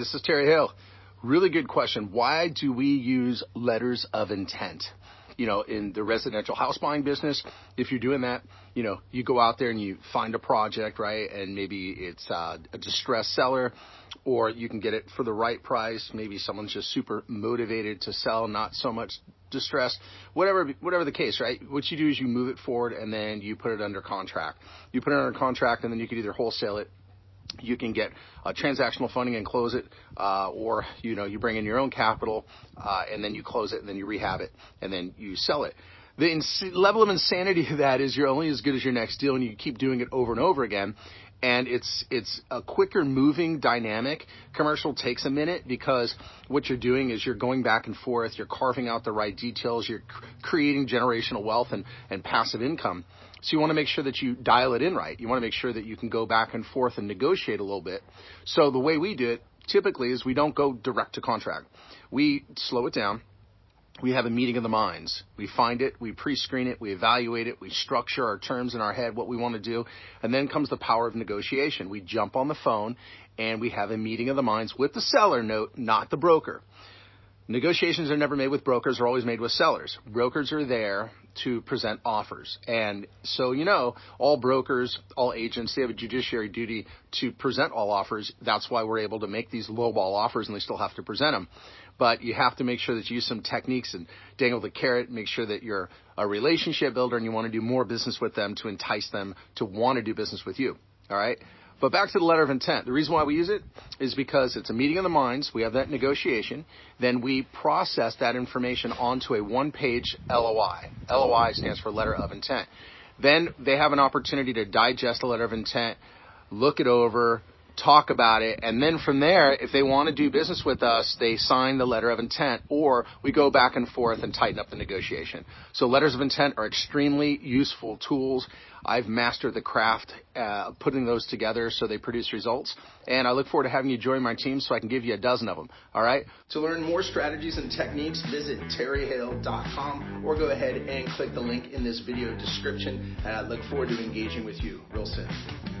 this is Terry Hale. Really good question. Why do we use letters of intent? You know, in the residential house buying business, if you're doing that, you know, you go out there and you find a project, right? And maybe it's uh, a distressed seller or you can get it for the right price. Maybe someone's just super motivated to sell, not so much distressed. Whatever, whatever the case, right? What you do is you move it forward and then you put it under contract. You put it under contract and then you can either wholesale it you can get uh, transactional funding and close it, uh, or you know you bring in your own capital uh, and then you close it and then you rehab it and then you sell it. The ins- level of insanity of that is you're only as good as your next deal, and you keep doing it over and over again. And it's it's a quicker moving dynamic. Commercial takes a minute because what you're doing is you're going back and forth. You're carving out the right details. You're cr- creating generational wealth and, and passive income. So you want to make sure that you dial it in right. You want to make sure that you can go back and forth and negotiate a little bit. So the way we do it typically is we don't go direct to contract. We slow it down. We have a meeting of the minds. We find it, we pre-screen it, we evaluate it, we structure our terms in our head, what we want to do, and then comes the power of negotiation. We jump on the phone and we have a meeting of the minds with the seller note, not the broker. Negotiations are never made with brokers, they're always made with sellers. Brokers are there to present offers. And so, you know, all brokers, all agents, they have a fiduciary duty to present all offers. That's why we're able to make these lowball offers and they still have to present them. But you have to make sure that you use some techniques and dangle the carrot, make sure that you're a relationship builder and you want to do more business with them to entice them to want to do business with you. All right. But back to the letter of intent. The reason why we use it is because it's a meeting of the minds. We have that negotiation. Then we process that information onto a one page LOI. LOI stands for letter of intent. Then they have an opportunity to digest the letter of intent, look it over, talk about it, and then from there, if they want to do business with us, they sign the letter of intent, or we go back and forth and tighten up the negotiation. So letters of intent are extremely useful tools. I've mastered the craft uh, putting those together so they produce results, and I look forward to having you join my team so I can give you a dozen of them. All right. To learn more strategies and techniques, visit terryhale.com or go ahead and click the link in this video description. And I look forward to engaging with you real soon.